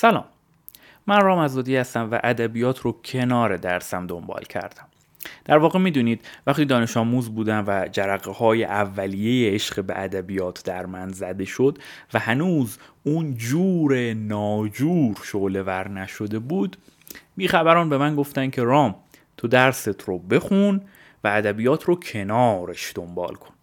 سلام. من رام ازادی هستم و ادبیات رو کنار درسم دنبال کردم. در واقع می‌دونید وقتی دانش آموز بودم و جرقه های اولیه عشق به ادبیات در من زده شد و هنوز اون جور ناجور شعله ور نشده بود بیخبران به من گفتن که رام تو درست رو بخون و ادبیات رو کنارش دنبال کن.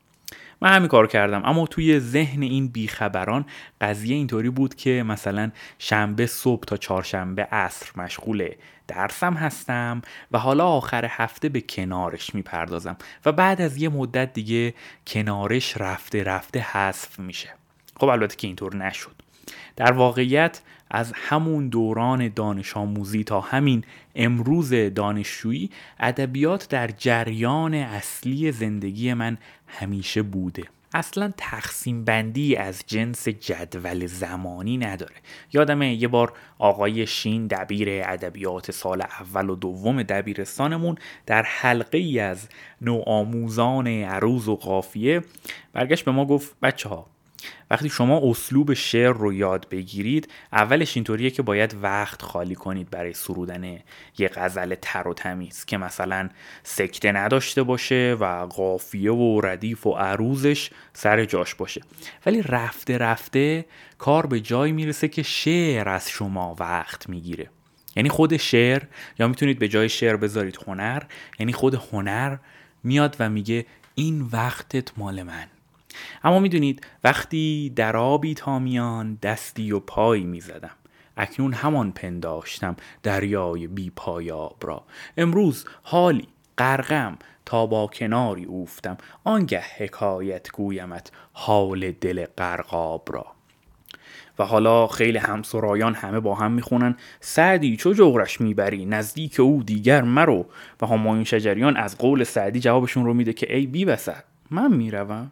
من همین کار کردم. اما توی ذهن این بیخبران قضیه اینطوری بود که مثلا شنبه صبح تا چهارشنبه عصر مشغول درسم هستم و حالا آخر هفته به کنارش می‌پردازم و بعد از یه مدت دیگه کنارش رفته رفته حذف میشه. خب البته که اینطور نشد. در واقعیت از همون دوران دانش آموزی تا همین امروز دانشجویی ادبیات در جریان اصلی زندگی من همیشه بوده. اصلا تقسیم بندی از جنس جدول زمانی نداره. یادمه یه بار آقای شین دبیر ادبیات سال اول و دوم دبیرستانمون در حلقه ای از نوآموزان عروض و قافیه برگشت به ما گفت بچه ها وقتی شما اسلوب شعر رو یاد بگیرید اولش اینطوریه که باید وقت خالی کنید برای سرودن یه غزل تر و تمیز که مثلا سکته نداشته باشه و قافیه و ردیف و عروزش سر جاش باشه. ولی رفته رفته کار به جای می‌رسه که شعر از شما وقت می‌گیره. یعنی خود شعر یا می‌تونید به جای شعر بذارید هنر یعنی خود هنر میاد و میگه این وقتت مال من. اما می‌دونید وقتی در آبی تا میان دستی و پایی می‌زدم. اکنون همان پنداشتم دریای بی پایاب را. امروز حالی غرقم تا با کناری اوفتم. آنگه حکایت گویمت حال دل غرقاب را. و حالا خیلی همسرایان همه با هم می‌خونن. سعدی چو جغرش می‌بری؟ نزدیک او دیگر مرو. و همایون شجریان از قول سعدی جوابشون رو میده که ای بی من می‌روم.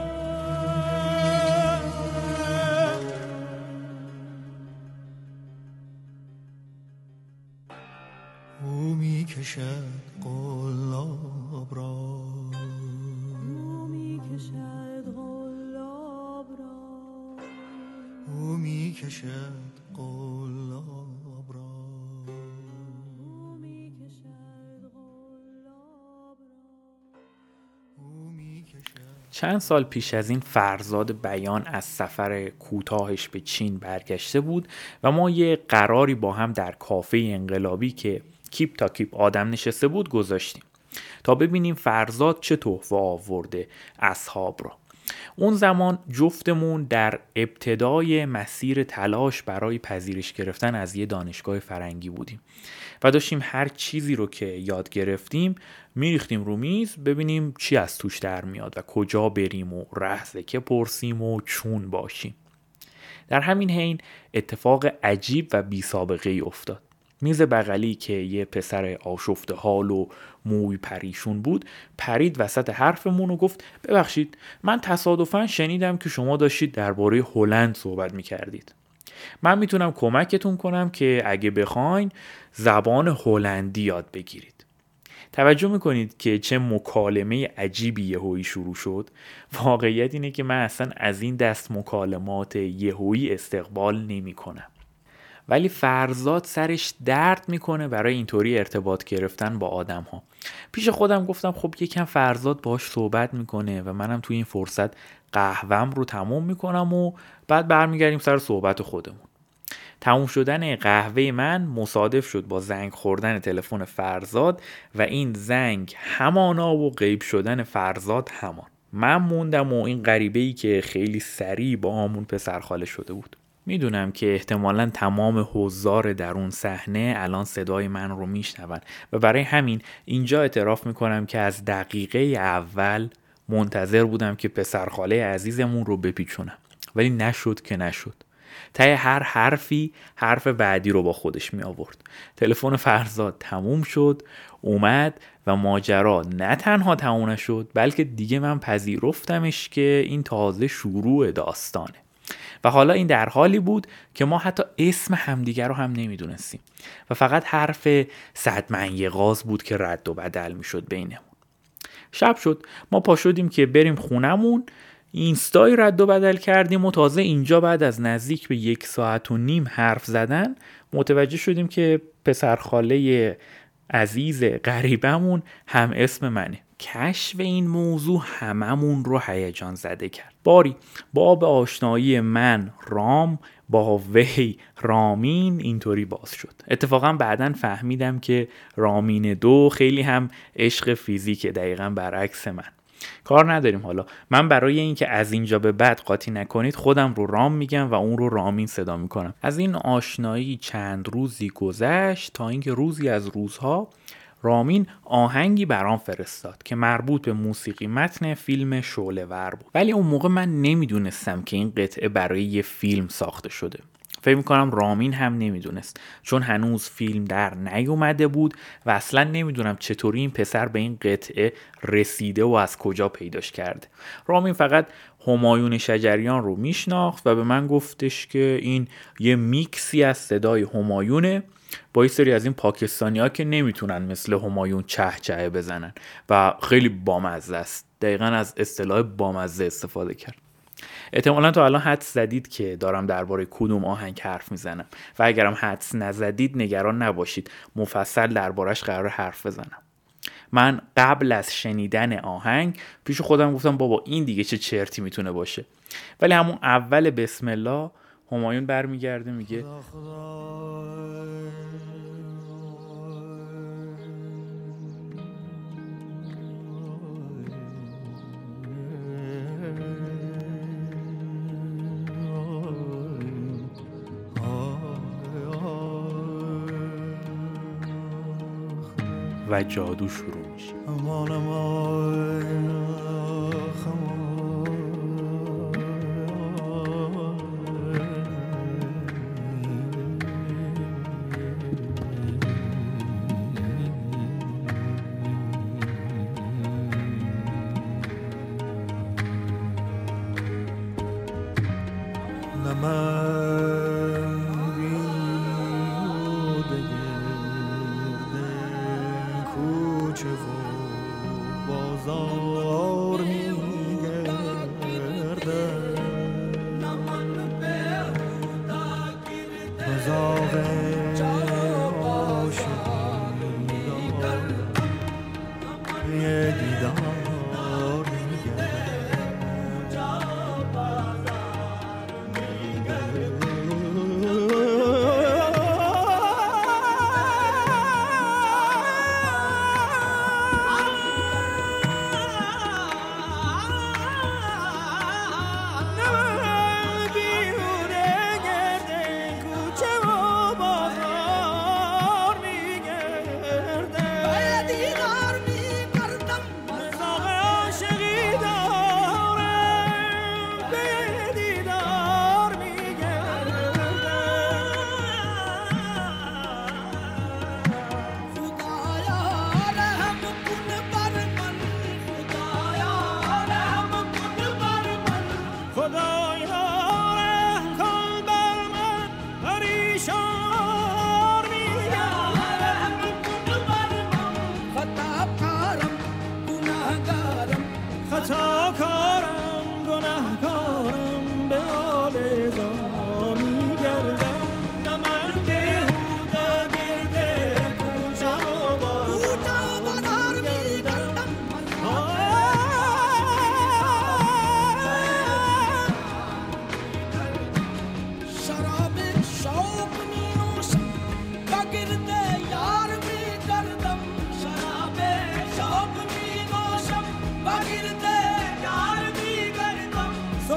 کشد قلاب را. او می کشد قلاب را. او می کشد قلاب را. چند سال پیش از این فرزاد بیان از سفر کوتاهش به چین برگشته بود و ما یه قراری با هم در کافه انقلابی که کیپ تا کیپ آدم نشسته بود گذاشتیم تا ببینیم فرزاد چه تحفه آورده اصحاب را. اون زمان جفتمون در ابتدای مسیر تلاش برای پذیرش گرفتن از یه دانشگاه فرنگی بودیم و داشتیم هر چیزی رو که یاد گرفتیم میریختیم رو میز ببینیم چی از توش در میاد و کجا بریم و رهزه که پرسیم و چون باشیم. در همین حین اتفاق عجیب و بی سابقه ای افتاد. میز بغلی که یه پسر آشفته حال و موی پریشون بود پرید وسط حرفمون و گفت ببخشید من تصادفا شنیدم که شما داشتید درباره هلند صحبت می‌کردید. من می‌تونم کمکتون کنم که اگه بخواین زبان هلندی یاد بگیرید. توجه می‌کنید که چه مکالمه عجیبی یهویی شروع شد. واقعیت اینه که من اصلا از این دست مکالمات یهویی استقبال نمی‌کنم. ولی فرزاد سرش درد می‌کنه برای اینطوری ارتباط گرفتن با آدم ها پیش خودم گفتم خب یکم فرزاد باش صحبت می‌کنه و منم توی این فرصت قهوم رو تموم می‌کنم و بعد برمیگردیم سر صحبت خودمون. تموم شدن قهوه من مصادف شد با زنگ خوردن تلفن فرزاد و این زنگ همانا و غیب شدن فرزاد همان. من موندم و این غریبه ای که خیلی سریع با همون پسر خاله شده بود. می‌دونم که احتمالا تمام حضار در اون صحنه الان صدای من رو میشنون و برای همین اینجا اعتراف می‌کنم که از دقیقه اول منتظر بودم که پسرخاله عزیزمون رو بپیچونم. ولی نشد که نشد. ته هر حرفی حرف بعدی رو با خودش می آورد تلفن فرزاد تموم شد اومد و ماجرا نه تنها تموم شد بلکه دیگه من پذیرفتمش که این تازه شروع داستانه. و حالا این در حالی بود که ما حتی اسم همدیگر رو هم نمی‌دونستیم. و فقط حرف صد غاز بود که رد و بدل می‌شد بینمون. شب شد. ما پا شدیم که بریم خونمون. اینستای رد و بدل کردیم و تازه اینجا بعد از نزدیک به یک ساعت و نیم حرف زدن متوجه شدیم که پسرخاله عزیز غریبمون هم اسم منه. کشف این موضوع هممون رو هیجان زده کرد. باری باب آشنایی من رام با وی رامین اینطوری باز شد. اتفاقا بعدا فهمیدم که رامین دو خیلی هم عشق فیزیک دقیقا برعکس من. کار نداریم حالا. من برای اینکه از اینجا به بعد قاطی نکنید خودم رو رام میگم و اون رو رامین صدا می‌کنم. از این آشنایی چند روزی گذشت تا اینکه روزی از روزها رامین آهنگی برام فرستاد که مربوط به موسیقی متن فیلم شعله ور بود. ولی اون موقع من نمی‌دونستم که این قطعه برای یه فیلم ساخته شده. فکر می‌کنم رامین هم نمی‌دونست چون هنوز فیلم در نیومده بود و اصلا نمی‌دونم چطوری این پسر به این قطعه رسیده و از کجا پیداش کرده. رامین فقط همایون شجریان رو میشناخت و به من گفتش که این یه میکسی از صدای همایونه. با سری از این پاکستانی ها که نمی‌تونن مثل همایون چه چه بزنن و خیلی بامزه است. دقیقا از اصطلاح بامزه استفاده کرد. احتمالا تا الان حدس زدید که دارم درباره کدوم آهنگ حرف می‌زنم. و اگرم حدس نزدید نگران نباشید. مفصل دربارش قرار حرف بزنم. من قبل از شنیدن آهنگ پیش خودم گفتم بابا این دیگه چه چرتی می‌تونه باشه. ولی همون اول بسم الله همایون برمیگرده میگه و جادو شروع میشه.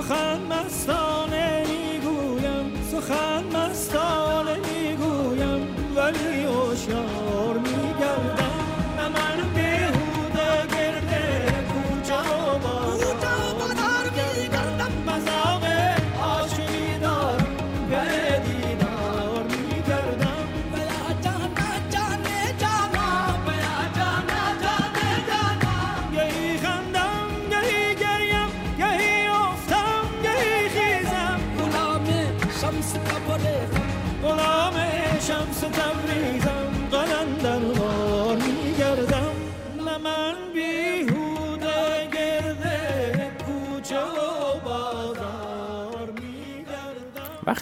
سخن مستانه می‌گویم. سخن مستانه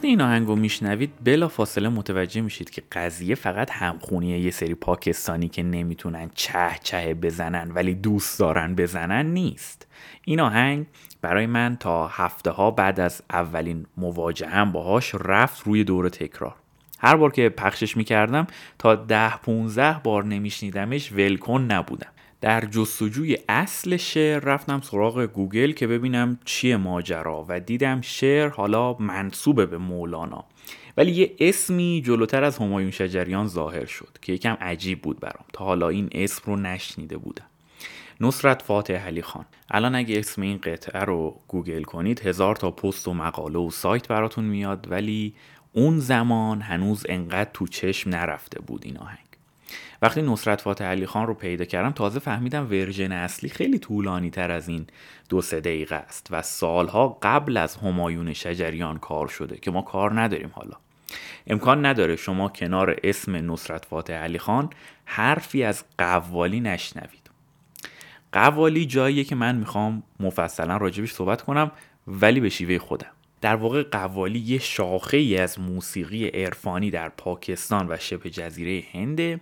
وقتی این آهنگو میشنوید بلا فاصله متوجه میشید که قضیه فقط همخونی یه سری پاکستانی که نمی‌تونن چه چه بزنن ولی دوست دارن بزنن نیست. این آهنگ برای من تا هفته ها بعد از اولین مواجهم باهاش رفت روی دور تکرار. هر بار که پخشش می‌کردم تا ده 15 بار نمیشنیدمش ولکن نبودم. در جستجوی اصل شعر رفتم سراغ گوگل که ببینم چیه ماجرا و دیدم شعر حالا منصوبه به مولانا. ولی یه اسمی جلوتر از همایون شجریان ظاهر شد که یکم عجیب بود برام. تا حالا این اسم رو نشنیده بودم. نصرت فاتح علی خان. الان اگه اسم این قطعه رو گوگل کنید هزار تا پست و مقاله و سایت براتون میاد ولی اون زمان هنوز انقدر تو چشم نرفته بود این آهنگ. وقتی نصرت فاتح علی خان رو پیدا کردم تازه فهمیدم version اصلی خیلی طولانی تر از این دو سه دقیقه است و سالها قبل از همایون شجریان کار شده که ما کار نداریم حالا. امکان نداره شما کنار اسم نصرت فاتح علی خان حرفی از قوالی نشنوید. قوالی جاییه که من می‌خوام مفصلا راجبش صحبت کنم ولی به شیوه خودم. در واقع قوالی یه شاخه ای از موسیقی عرفانی در پاکستان و شبه جزیره هنده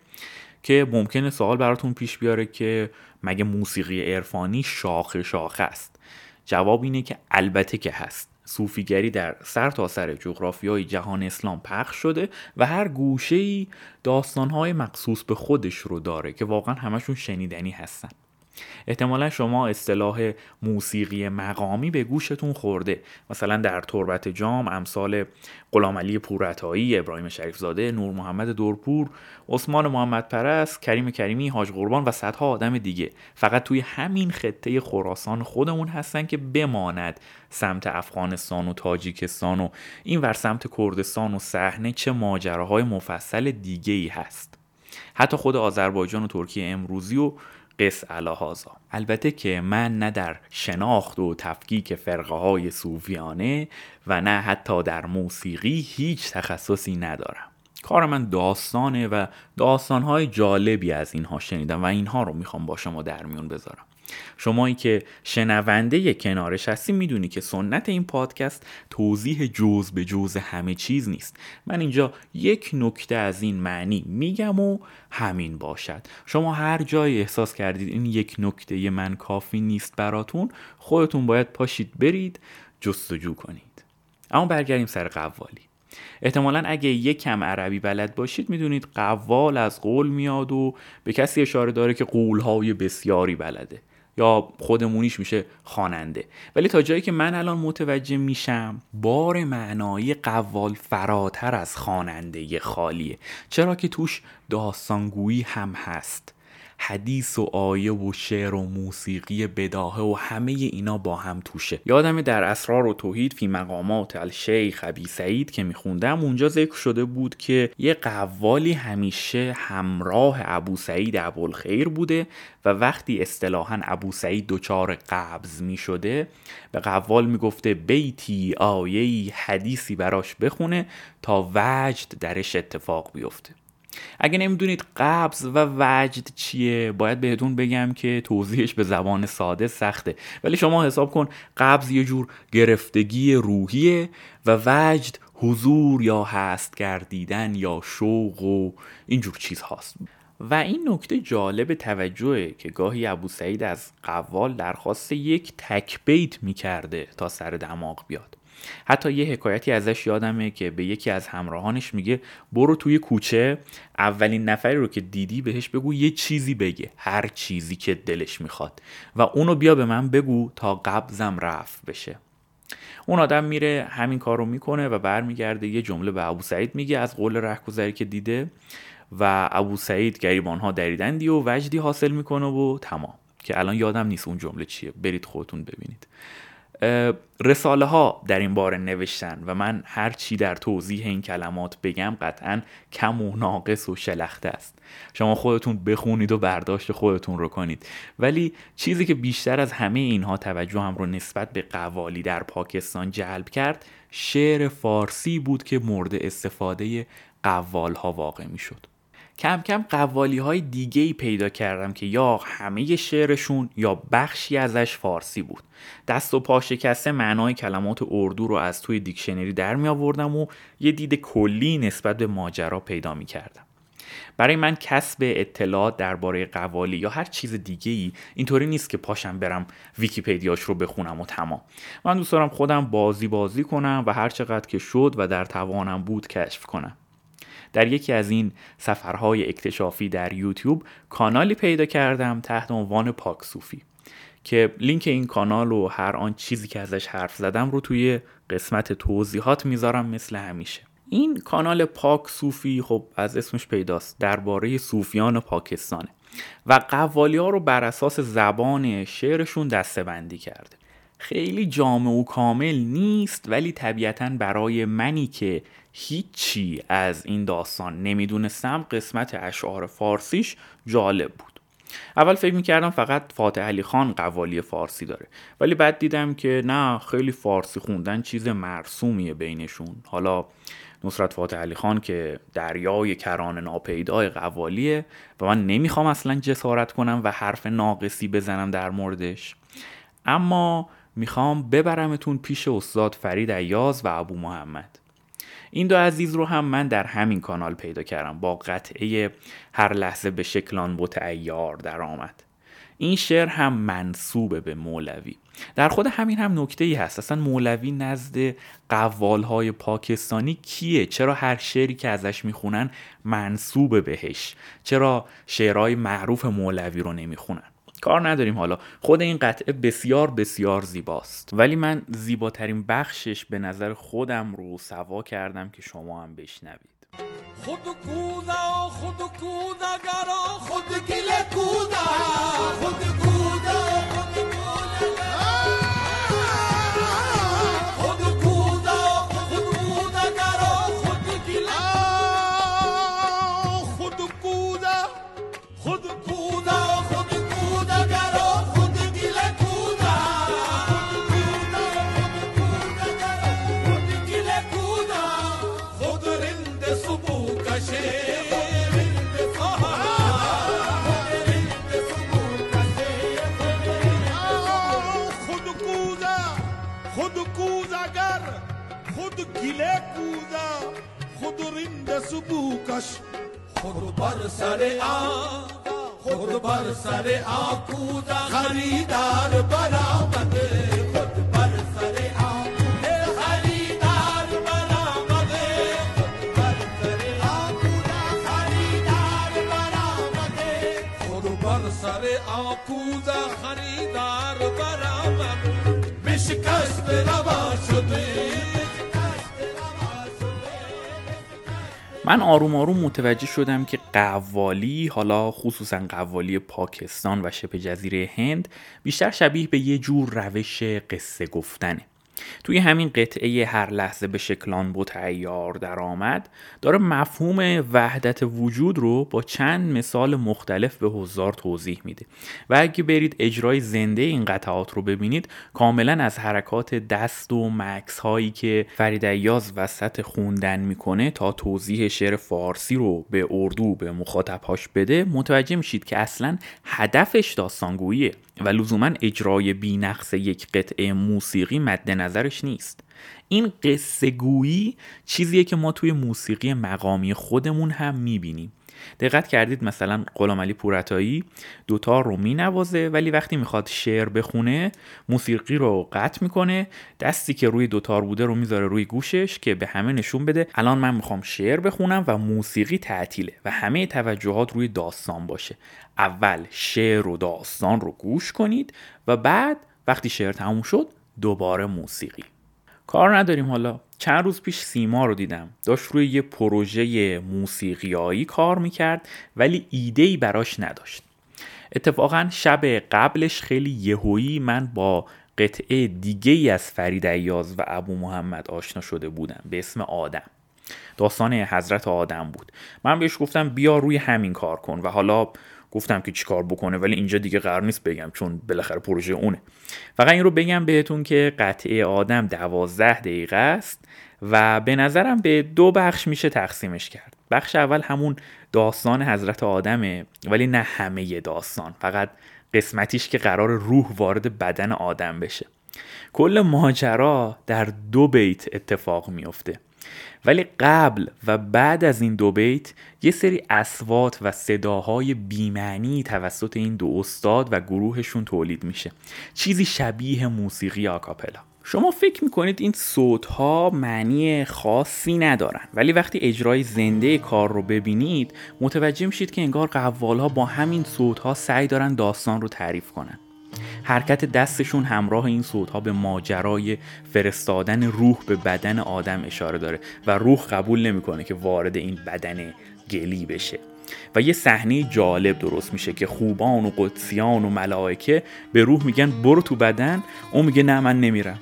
که ممکنه سوال براتون پیش بیاره که مگه موسیقی عرفانی شاخه شاخه است؟ جواب اینه که البته که هست. صوفیگری در سر تا سر جغرافیای جهان اسلام پخش شده و هر گوشه ای داستانهای مخصوص به خودش رو داره که واقعا همشون شنیدنی هستن. احتمالا شما اصطلاح موسیقی مقامی به گوشتون خورده. مثلا در تربت جام امثال غلام علی پورعطایی ابراهیم شریفزاده نور محمد دورپور عثمان محمد پرست کریم کریمی حاج قربان و صدها آدم دیگه. فقط توی همین خطه خراسان خودمون هستن که بماند سمت افغانستان و تاجیکستان و این ور سمت کردستان و صحنه چه ماجراهای مفصل دیگه ای هست. حتی خود آذربایجان و ترکیه امروزی و قص الهازا البته که من نه در شناخت و تفکیک فرقه های صوفیانه و نه حتی در موسیقی هیچ تخصصی ندارم. کار من داستانه و داستانهای جالبی از اینها شنیدم و اینها رو می‌خوام با شما در میون بذارم. شمایی که شنونده کنارش هستی می‌دونی که سنت این پادکست توضیح جز به جز همه چیز نیست. من اینجا یک نکته از این معنی میگم و همین باشد. شما هر جایی احساس کردید این یک نکته من کافی نیست براتون خودتون باید پاشید برید جستجو کنید. اما برگردیم سر قوالی. احتمالا اگه یک کم عربی بلد باشید می‌دونید قوال از قول میاد و به کسی اشاره داره که قولهای بسیاری بلده. یا خودمونیش میشه خواننده. ولی تا جایی که من الان متوجه میشم بار معنایی قوال فراتر از خواننده خالیه. چرا که توش داستانگویی هم هست. حدیث و آیه و شعر و موسیقی بداهه و همه اینا با هم توشه. یادم در اسرار و توحید فی مقامات الشیخ ابی سعید که میخوندم اونجا ذکر شده بود که یه قوالی همیشه همراه ابو سعید ابوالخیر بوده و وقتی اصطلاحا ابو سعید دچار قبض می‌شده به قوال می‌گفته بیتی آیه حدیثی براش بخونه تا وجد درش اتفاق بیفته. اگه نمی‌دونید قبض و وجد چیه باید بهتون بگم که توضیحش به زبان ساده سخته. ولی شما حساب کن قبض یه جور گرفتگی روحیه و وجد حضور یا هست گردیدن یا شوق و اینجور چیز هاست. و این نکته جالب توجهه که گاهی ابو سعید از قوال درخواست یک تکبیت می‌کرده تا سر دماغ بیاد. حتی یه حکایتی ازش یادمه که به یکی از همراهانش میگه برو توی کوچه اولین نفری رو که دیدی بهش بگو یه چیزی بگه هر چیزی که دلش می‌خواد و اونو بیا به من بگو تا قبضم رفت بشه. اون آدم میره همین کار رو می‌کنه و برمیگرده. یه جمله به ابو سعید میگه از قول رهگذری که دیده و ابو سعید گریبان ها دریدندی و وجدی حاصل می‌کنه و تمام. که الان یادم نیست اون جمله چیه. برید خودتون ببینید. رساله ها در این باره نوشتن و من هر چی در توضیح این کلمات بگم قطعا کم و ناقص و شلخته است شما خودتون بخونید و برداشت خودتون رو کنید ولی چیزی که بیشتر از همه اینها توجه هم رو نسبت به قوالی در پاکستان جلب کرد شعر فارسی بود که مورد استفاده قوال ها واقع می شد. کم کم قوالی های دیگه ای پیدا کردم که یا همه شعرشون یا بخشی ازش فارسی بود. دست و پا شکسته معنای کلمات اردو رو از توی دیکشنری در می آوردم و یه دید کلی نسبت به ماجرا پیدا می کردم. برای من کسب اطلاعات درباره قوالی یا هر چیز دیگه ای اینطوری نیست که پاشم برم ویکیپدیاش رو بخونم و تمام. من دوست دارم خودم بازی بازی کنم و هر چقدر که شد و در توانم بود کشف کنم. در یکی از این سفرهای اکتشافی در یوتیوب کانالی پیدا کردم تحت عنوان پاک صوفی که لینک این کانال و هر آن چیزی که ازش حرف زدم رو توی قسمت توضیحات می‌ذارم مثل همیشه. این کانال پاک صوفی خب از اسمش پیداست درباره صوفیان پاکستانه و قوالی ها رو بر اساس زبان شعرشون دستبندی کرده. خیلی جامع و کامل نیست ولی طبیعتا برای منی که هیچی از این داستان نمی‌دونستم قسمت اشعار فارسیش جالب بود. اول فکر می‌کردم فقط فاتح علی خان قوالی فارسی داره ولی بعد دیدم که نه خیلی فارسی خوندن چیز مرسومیه بینشون. حالا نصرت فاتح علی خان که دریای کران ناپیدای قوالیه و من نمی‌خوام اصلا جسارت کنم و حرف ناقصی بزنم در موردش. اما می‌خوام ببرمتون پیش استاد فرید ایاز و ابو محمد. این دو عزیز رو هم من در همین کانال پیدا کردم. با قطعه هر لحظه به شکلان بوت ایار در آمد این شعر هم منصوبه به مولوی. در خود همین هم نکته ای هست. اصلا مولوی نزد قوال های پاکستانی کیه؟ چرا هر شعری که ازش می‌خونن منصوبه بهش؟ چرا شعرهای معروف مولوی رو نمی‌خونن؟ کار نداریم حالا. خود این قطعه بسیار بسیار زیباست. ولی من زیباترین بخشش به نظر خودم رو سوا کردم که شما هم بشنوید. خود کودا خود کودا گرا خود گله کودا خود سر آ کودا خریدار برآمده من آروم آروم متوجه شدم که قوالی حالا خصوصا قوالی پاکستان و شبه جزیره هند بیشتر شبیه به یه جور روش قصه گفتنه. توی همین قطعه هر لحظه به شکلان بود در آمد داره مفهوم وحدت وجود رو با چند مثال مختلف به حضار توضیح میده. و اگه برید اجرای زنده این قطعات رو ببینید کاملا از حرکات دست و مکس هایی که فرید ایاز وسط خوندن می‌کنه تا توضیح شعر فارسی رو به اردو به مخاطبهاش بده متوجه میشید که اصلا هدفش داستانگوییه. و لزوما اجرای بینقص یک قطعه موسیقی مد نظرش نیست. این قصه گویی چیزیه که ما توی موسیقی مقامی خودمون هم می‌بینیم. دقت کردید مثلا غلام علی پورتایی دوتا رو مینوازه ولی وقتی می‌خواد شعر بخونه موسیقی رو قطع می‌کنه دستی که روی دوتار بوده رو می‌ذاره روی گوشش که به همه نشون بده الان من می‌خوام شعر بخونم و موسیقی تعطیله و همه توجهات روی داستان باشه. اول شعر و داستان رو گوش کنید و بعد وقتی شعر تموم شد دوباره موسیقی. کار نداریم حالا. چند روز پیش سیما رو دیدم. داشت روی یه پروژه موسیقیایی کار می‌کرد ولی ایده ای براش نداشت. اتفاقا شب قبلش خیلی یهویی من با قطعه دیگه ای از فرید ایاز و ابو محمد آشنا شده بودم به اسم آدم. داستان حضرت آدم بود. من بهش گفتم بیا روی همین کار کن. و حالا گفتم که چیکار بکنه ولی اینجا دیگه قرار نیست بگم چون بالاخره پروژه اونه. فقط این رو بگم بهتون که قطعه آدم دوازده دقیقه است. و به نظرم به دو بخش میشه تقسیمش کرد. بخش اول همون داستان حضرت آدمه ولی نه همه داستان فقط قسمتیش که قرار روح وارد بدن آدم بشه. کل ماجرا در دو بیت اتفاق میفته. ولی قبل و بعد از این دو بیت یه سری اسوات و صداهای بیمعنی توسط این دو استاد و گروهشون تولید میشه. چیزی شبیه موسیقی آکاپلا. شما فکر می‌کنید این صوت ها معنی خاصی ندارن ولی وقتی اجرای زنده کار رو ببینید متوجه میشید که انگار قوال ها با همین صوت ها سعی دارن داستان رو تعریف کنن. حرکت دستشون همراه این صوت به ماجرای فرستادن روح به بدن آدم اشاره داره و روح قبول نمی‌کنه که وارد این بدن گلی بشه. و یه صحنه جالب درست میشه که خوبان و قدسیان و ملائکه به روح میگن برو تو بدن اون میگه نه من نمیرم.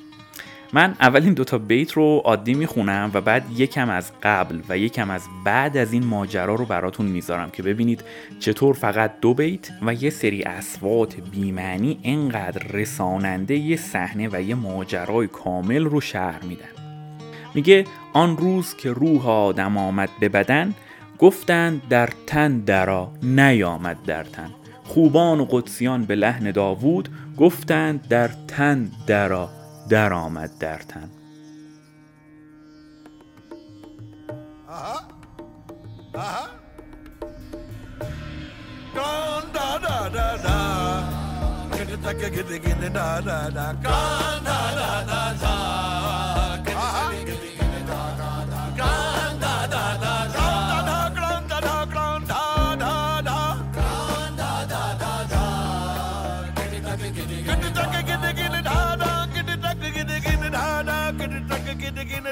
من اول این دوتا بیت رو عادی می‌خونم و بعد یکم از قبل و یکم از بعد از این ماجرا رو براتون می‌ذارم که ببینید چطور فقط دو بیت و یه سری اسوات بیمعنی انقدر رساننده یه صحنه و یه ماجرای کامل رو شهر میدن. میگه آن روز که روح آدم آمد به بدن گفتند در تن درا نیامد در تن. خوبان و قدسیان به لحن داوود گفتند در تن درا در آمد در تن bama bani da da da da da da da da da da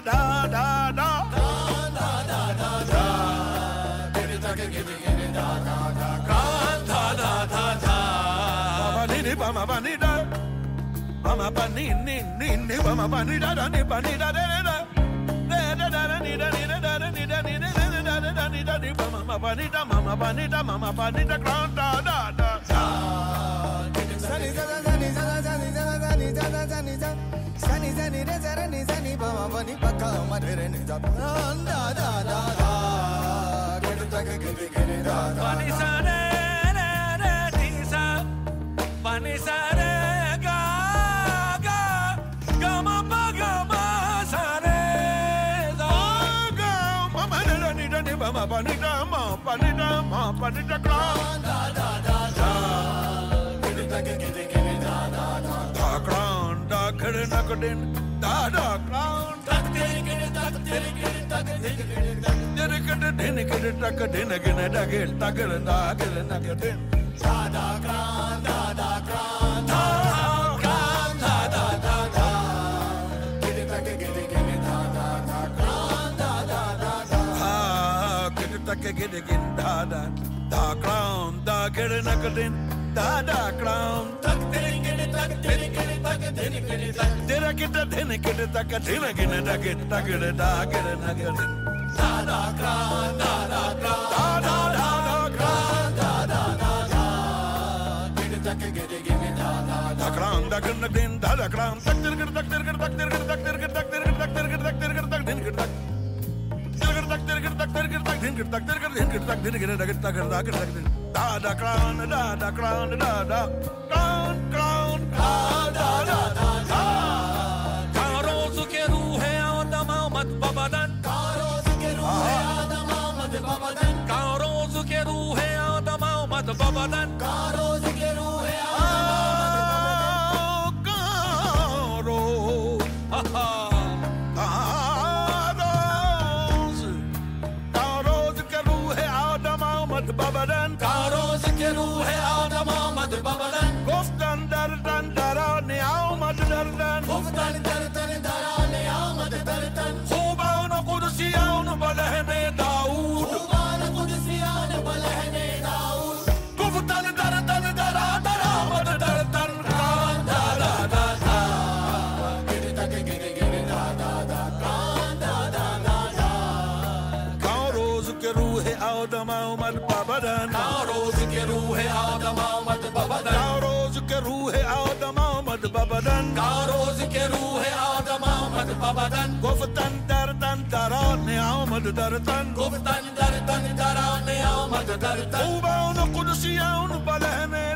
da da da. Da da da da da. Give it, give it, give it, da da da. Da da da da. Baba ni bama bani da. Bama bani ni ni ni bama bani da da ni bani da da da. Mama Panita, Mama Panita, Mama Panita, ground da da da. నిజ నిరే జర నిజ నిభవ వని పక్క మరే నిజ దా దా దా దా గడు తగ గది గని దా దా పని సరే రే రే తీసా. పని సరే గా గా గమ పగ మ సరే దా గా మమ నిడ నిడ నిభవ పని డా మ పని డా మ పని దా దా దా Takadin, Dada Clown. Dada Clown, Dada Clown, Dada gidigin da da da crown da gidin a gidin da da crown tak Did I get that then I get it like a dinner again and I get I get it I get it I get it Da da gra da da gra da da da da gra da da da da Get it like a get it give me da da da gram da gram da din da da gram tak dir gir tak dir gir tak dir gir tak dir gir tak dir gir tak dir gir tak dir gir tak din gir tak dir gir tak dir gir Dagger, dagger, da da crown, da da crown, da da crown, crown, da da da da da. Karon suke ruh hai adam amad babadan. Karon suke ruh hai adam amad babadan. Karon suke ruh hai adam amad babadan. آمد با بدن تا روزی که روح آدم آمد با بدن گفتن در تن ترانه آمد در تن گفتن در تن ترانه آمد در تن خوبان و قدسیان بلهن داود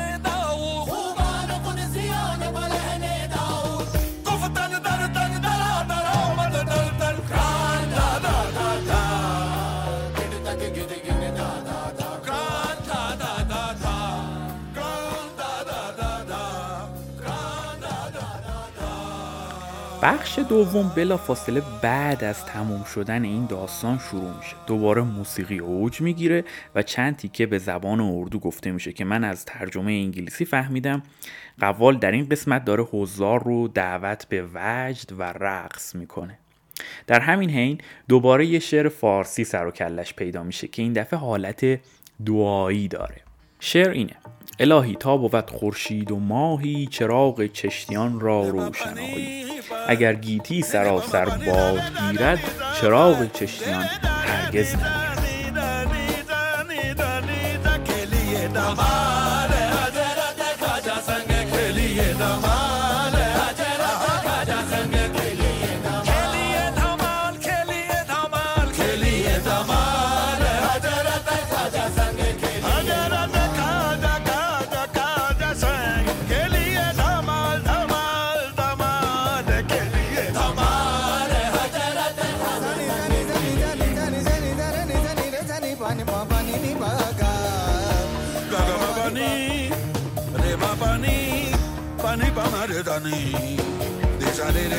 دوم بلا فاصله بعد از تموم شدن این داستان شروع میشه. دوباره موسیقی اوج می‌گیره و چند تیکه به زبان اردو گفته میشه که من از ترجمه انگلیسی فهمیدم. قوال در این قسمت داره حضار رو دعوت به وجد و رقص می‌کنه. در همین حین دوباره یه شعر فارسی سر و کلش پیدا میشه که این دفعه حالت دعایی داره. شعر اینه. الهی تا بود خورشید و ماهی چراغ چشتیان را روشنایی اگر گیتی سراسر باد گیرد چراغ چشتیان هرگز نمیرد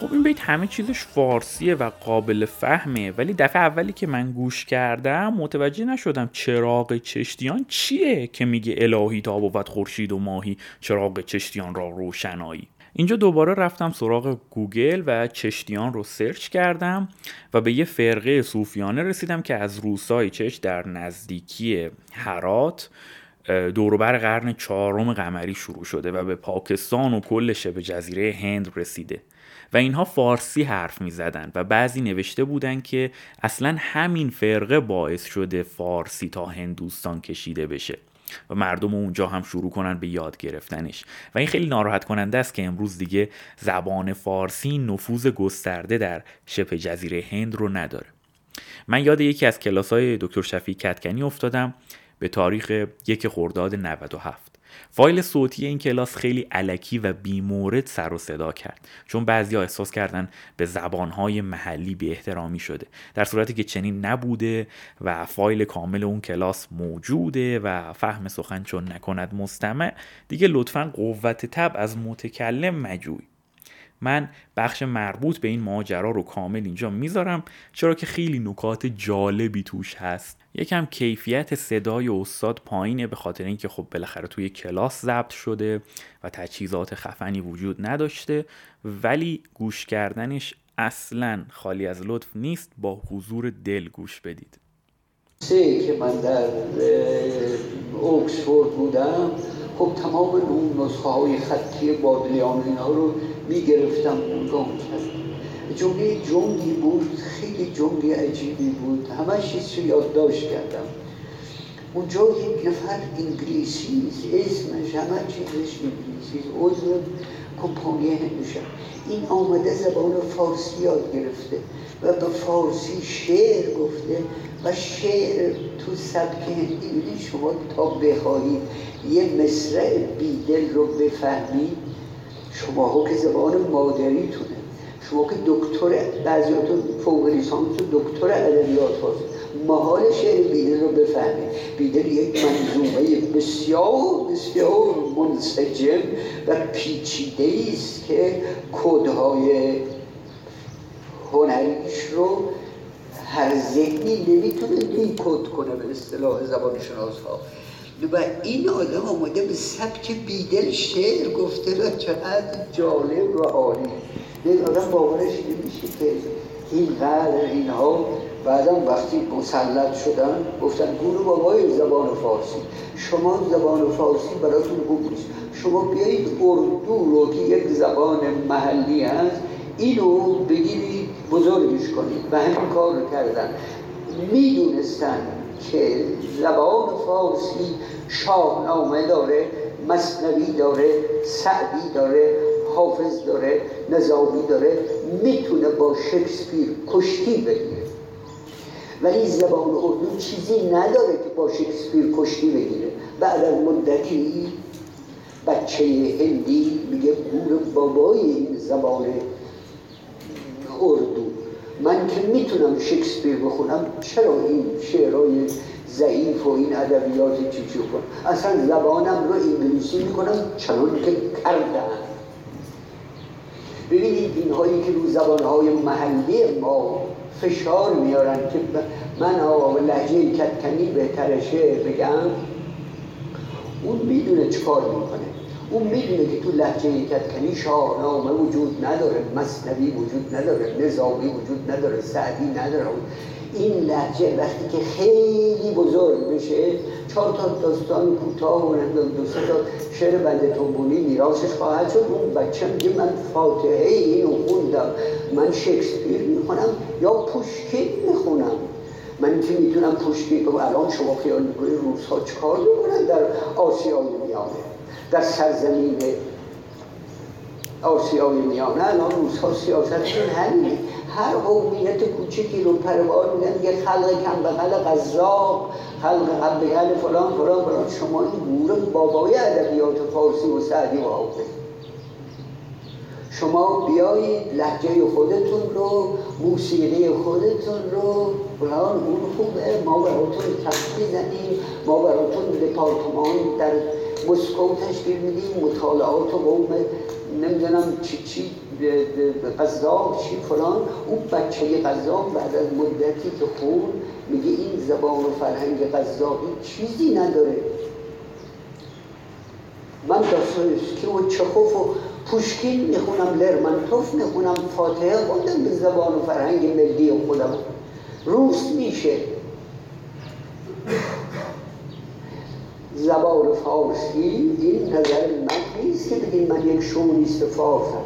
خب این بیت همه چیزش فارسیه و قابل فهمه ولی دفعه اولی که من گوش کردم متوجه نشدم چراغ چشتیان چیه که میگه الهی تا بود خورشید و ماهی چراغ چشتیان را روشنایی. اینجا دوباره رفتم سراغ گوگل و چشتیان رو search کردم و به یه فرقه صوفیانه رسیدم که از روستای چشت در نزدیکی هرات دوروبر قرن چهارم قمری شروع شده و به پاکستان و کل شبه جزیره هند رسیده. و اینها فارسی حرف می زدن و بعضی نوشته بودن که اصلا همین فرقه باعث شده فارسی تا هندوستان کشیده بشه و مردم اونجا هم شروع کنن به یاد گرفتنش. و این خیلی ناراحت کننده است که امروز دیگه زبان فارسی نفوذ گسترده در شبه جزیره هند رو نداره. من یاد یکی از کلاس های دکتر شفیع کتکنی افتادم به تاریخ یک خرداد 97 فایل صوتی این کلاس خیلی علکی و بیمورد سر و صدا کرد. چون بعضی احساس کردن به زبانهای محلی بی احترامی شده. در صورتی که چنین نبوده و فایل کامل اون کلاس موجوده و فهم سخن چون نکند مستمع دیگه لطفا قوت تب از متکلم مجوی. من بخش مربوط به این ماجرا رو کامل اینجا می‌ذارم چرا که خیلی نکات جالبی توش هست. یکم کیفیت صدای استاد پایینه به خاطر اینکه خب بالاخره توی کلاس ضبط شده و تجهیزات خفنی وجود نداشته ولی گوش کردنش اصلا خالی از لطف نیست با حضور دل گوش بدید. سه که من در اوکسفورد بودم خب تمام اون نسخه های خطی بادلیان اینا رو می‌گرفتم نگاه می‌کردم جمله جملی بود خیلی جمله عجیبی بود. همش چیز رو یادداشت کردم. اونجا یک نفر انگلیسی. اسمش همه چیزش انگلیسی. عضو کمپانی هندوشم این آمده زبان فارسی یاد گرفته و به فارسی شعر گفته و شعر تو سبک هندی. شما تا بخواهید یه مصرع بیدل رو بفهمید. شما ها که زبان مادریتونه شما که دکتر بعضیاتون فوق لیسانس دکتر ادبیات هست. محال شعر بیدل رو بفهمید بیدل یک منظومه بسیار بسیار منسجم و پیچیده است که کدهای هنریش رو هر ذهنی نمی‌تونه دیکود کنه به اصطلاح زبان شناس ها و این آدم آمده به سبک بیدل شعر گفته و چقدر جالب و عالی. یک آدم باورش نمیشه که این اینها بعدا وقتی مسلط شدن گفتن گورو بابای زبان فارسی. شما زبان فارسی براتون خوب نیست. شما بیایید اردو رو که یک زبان محلی هست اینو بگیرید بزرگش کنید. و همین کار رو کردن. می‌دونستن که زبان فارسی شاهنامه داره مصنوی داره سعدی داره حافظ داره نظامی داره می‌تونه با شکسپیر کشتی بگیره. ولی زبان اردو چیزی نداره که با شکسپیر کشتی بگیره. بعد از مدتی بچه هندی میگه گور بابای این زبان اردو. من که می‌تونم شکسپیر بخونم چرا این شعرهای ضعیف و این ادبیات چی چی کنم؟ اصلا زبانم رو انگلیسی می‌کنم چنان که کردم. ببینید اینهایی که رو زبانهای محلی ما فشار میارن که من آقا لحجه کتکنی بهترشه بگم اون می‌دونه چکار می‌کنه. اون می‌دونه که تو لحجه کتکنی شاهنامه وجود نداره مصنوی وجود نداره نظامی وجود نداره سعدی نداره. این لحجه وقتی که خیلی بزرگ بشه چهار تا داستان کوتاه و دو سه تا شعر بنده توبونی میراثش خواهد شد. اون بچه میگه من فاتحه اینو خوندم. من شکسپیر می‌خونم یا پوشکین می‌خونم؟ من که می‌تونم پوشکین الان شما خیال می‌کنید روزها چکار می‌کنن در آسیای میانه؟ در سرزمین آسیای میانه الان روزها سیاستشون همینه. هر قومیت کوچکی رو پروار میدن یه خلق کم بغل قذاق خلق بغل فلان فلان فلان. شما این گوره بابای ادبیات فارسی و سعدی و حافظ شما بیایید لحجه خودتون رو موسیقی خودتون رو. فلان اون خوبه. ما براتون کف می‌زنیم ما براتون دپارتمان در مسکو تشکیل میدیم مطالعات قوم نمی‌دونم چی چی قذاب چی فلان. اون بچه قذاب بعد از مدتی که خون میگه این زبان و فرهنگ قذابی چیزی نداره. من داستایوفسکی و چخوف و پوشکین می‌خونم لرمنتوف می‌خونم فاتحه خوندم به زبان و فرهنگ ملی خودم. روس میشه. زبان فارسی این نظر من نیست که بگیم من یک شونیست فارسم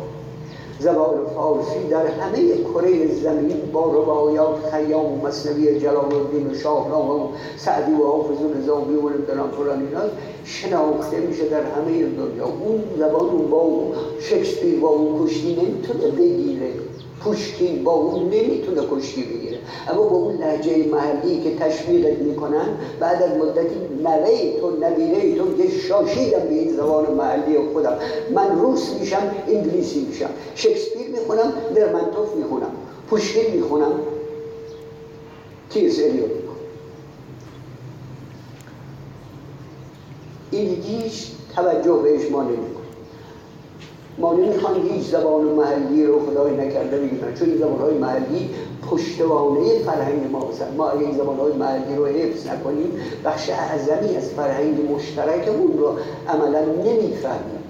زبان فارسی در همه کره زمین با روایات خیام و مصنوی جلال الدین و شاهنامه و سعدی و حافظ و نظامی و نمی‌دونم فلان اینا شناخته میشه در همه دنیا. اون زبان با اون شکسپیر با اون کشتی نمی‌تونه بگیره. پوشکین با اون نمی‌تونه کشتی بگیره. اما با اون لحجه محلی که تشویقت می‌کنن بعد از مدتی نوه تو نبیره تو که شاشیدم به این زبان محلی خودم. من روس میشم انگلیسی میشم. شکسپیر می‌خونم درمنتوف می‌خونم. پوشکین می‌خونم. الیوت می‌خونم این توجه بهش ما نمی‌کنه. ما نمی‌خوان هیچ زبان محلی رو خدای نکرده بگیرن چون این زبانهای محلی پشتوانه فرهنگ ما هستن. ما اگه این زبانهای محلی رو حفظ نکنیم بخش اعظمی از فرهنگ مشترکمون رو عملا نمی‌فهمیم.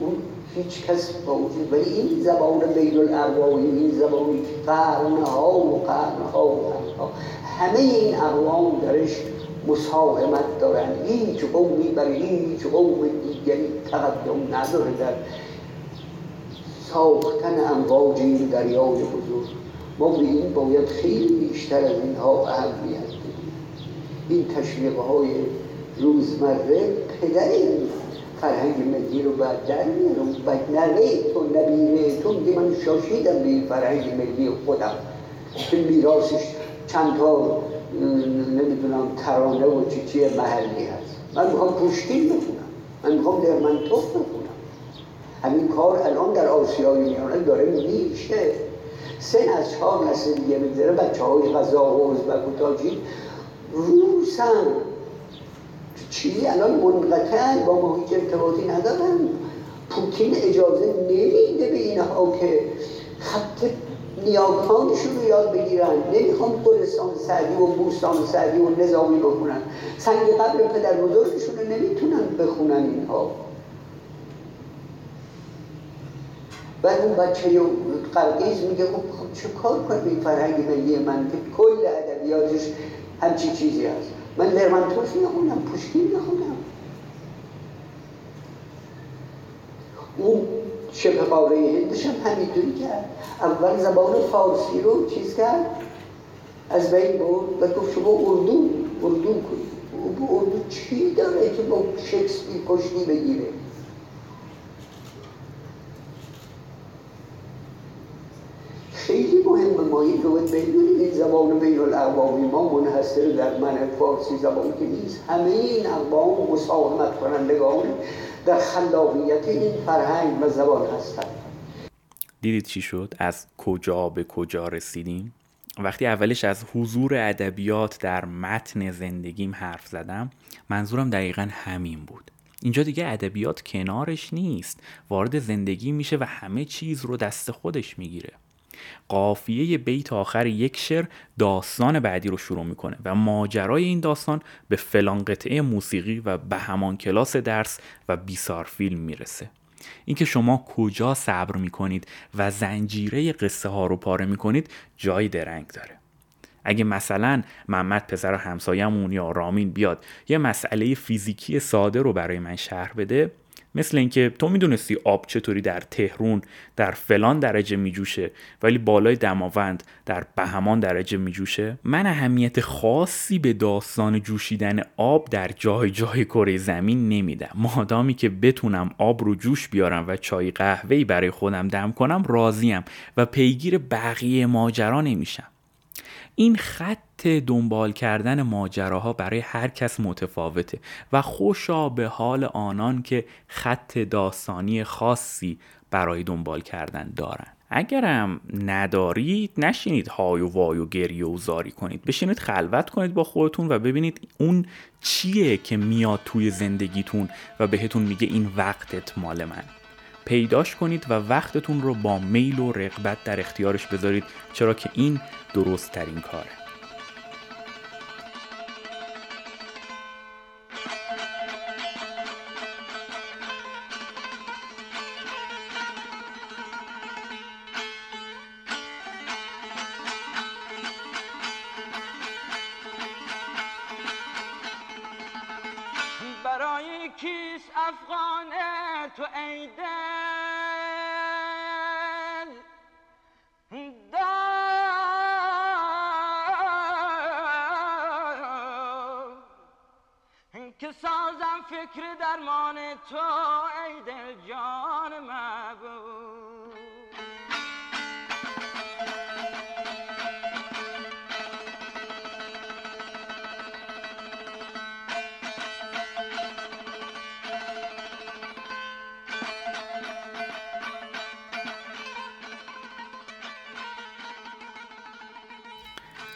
اون هیچ کس با وجود ولی این زبان بین الارواحی این زبانی که قرنها و قرنها و قرنها همه این اقوام درش مساهمت دارن. هیچ قومی بر هیچ قوم دیگری تقدم نداره در ساختن امواج این دریای بزرگ ما به این باید خیلی بیشتر از اینها اهمیت بدیم. این تشویق های روزمره پدر این فرهنگ ملی رو بعد در میارم بعد نوه تو نبیره تو میگه من شاشیدم به این فرهنگ ملی خودم. که میراسش چند تا نمی‌دونم ترانه و چی چی محلی هست. من می‌خوام پوشکین بخونم. من می‌خوام درمنتوف بخونم. همین کار الان در آسیای میانه داره میشه. سه از چهار نسل دیگه میگذره بچه های غذا و ازبک و تاجیک روسن. چیزی الان منقطع با ما هیچ ارتباطی ندارن. پوتین اجازه نمیده به اینها که خط نیاکانشون رو یاد بگیرن نمی‌خوام گلستان سعدی و بوستان سعدی و نظامی بخونن. سنگ قبل پدر بزرگشون رو نمی‌تونن بخونن اینها. بعد اون بچه قرقیز میگه خب, خب چه کار کنم این فرهنگ ملی من؟ که کل ادبیاتش همچی چیزی هست. من لرمنتوف می‌خونم پوشکین می‌خونم. اون شبه قاره هندش هم همینطوری کرد. اول زبان فارسی رو چیز کرد؟ از بین برد. و گفت شما اردو اردو کنید اردو چی داره که با شکسپیر کشتی بگیره؟ خیلی مهمه ما این رو بدونیم. این زبان بین الاقوامی ما منحصر در من فارسی زبان که نیست. همه این اقوام مساهمت کنندگان در خلاقیت این فرهنگ و زبان هستند. دیدید چی شد؟ از کجا به کجا رسیدیم؟ وقتی اولش از حضور ادبیات در متن زندگیم حرف زدم منظورم دقیقا همین بود. اینجا دیگه ادبیات کنارش نیست. وارد زندگی میشه و همه چیز رو دست خودش می‌گیره. قافیه بیت آخر یک شعر داستان بعدی رو شروع می‌کنه و ماجرای این داستان به فلان قطعه موسیقی و به همان کلاس درس و بیسار فیلم می‌رسه. اینکه شما کجا صبر می‌کنید و زنجیره قصه ها رو پاره می‌کنید جای درنگ داره. اگه مثلا محمد پسر همسایمون یا رامین بیاد یه مسئله فیزیکی ساده رو برای من شرح بده مثل اینکه تو می‌دونستی آب چطوری در تهرون در فلان درجه میجوشه ولی بالای دماوند در بهمان درجه میجوشه. من اهمیت خاصی به داستان جوشیدن آب در جای جای کره زمین نمیدم. مادامی که بتونم آب رو جوش بیارم و چای قهوه‌ای برای خودم دم کنم راضیم و پیگیر بقیه ماجرا نمیشم. این خط دنبال کردن ماجراها برای هر کس متفاوته و خوشا به حال آنان که خط داستانی خاصی برای دنبال کردن دارن. اگرم ندارید نشینید های و وای و گریه و زاری کنید. بشینید خلوت کنید با خودتون و ببینید اون چیه که میاد توی زندگیتون و بهتون میگه این وقتت مال من. پیداش کنید و وقتتون رو با میل و رغبت در اختیارش بذارید چرا که این درست ترین کاره.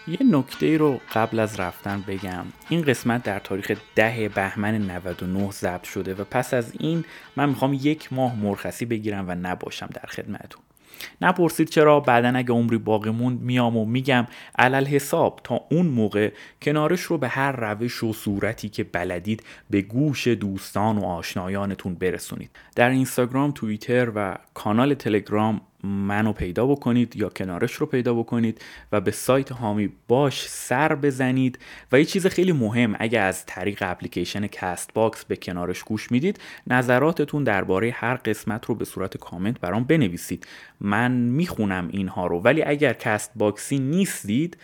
یه نکته رو قبل از رفتن بگم. این قسمت در تاریخ ده بهمن 99 ضبط شده و پس از این من می‌خوام یک ماه مرخصی بگیرم و نباشم در خدمتتون. نپرسید چرا بعدا اگه عمری باقی موند میام و میگم علل حساب تا اون موقع کنارش رو به هر روش و صورتی که بلدید به گوش دوستان و آشنایانتون برسونید. در اینستاگرام توییتر و کانال تلگرام منو پیدا بکنید یا کنارش رو پیدا بکنید و به سایت حامی باش سر بزنید. و یه چیز خیلی مهم اگه از طریق اپلیکیشن Castbox به کنارش گوش می‌دید نظراتتون درباره هر قسمت رو به صورت کامنت برام بنویسید. من می‌خونم اینها رو ولی اگر Castbox ی نیستید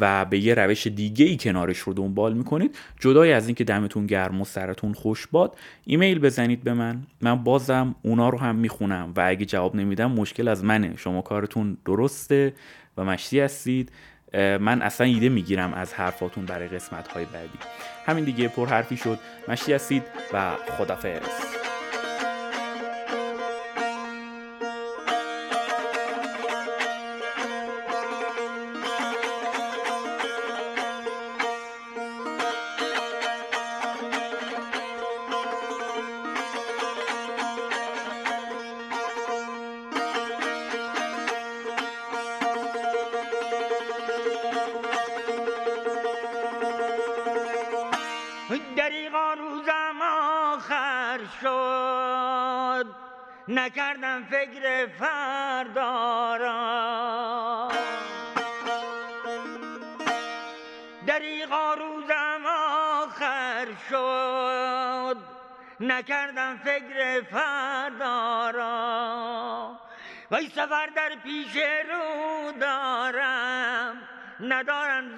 و به یه روش دیگه ای کنارش رو دنبال می‌کنید. جدای از اینکه دمتون گرم و سرتون خوش باد ایمیل بزنید به من. من بازم اونا رو هم می‌خونم و اگه جواب نمیدم مشکل از منه. شما کارتون درسته و مشتی هستید. من اصلا ایده می‌گیرم از حرفاتون برای قسمت های بعدی. همین دیگه پر حرفی شد. مشتی هستید و خدافظ. سفر در پیش رو دارم ندارم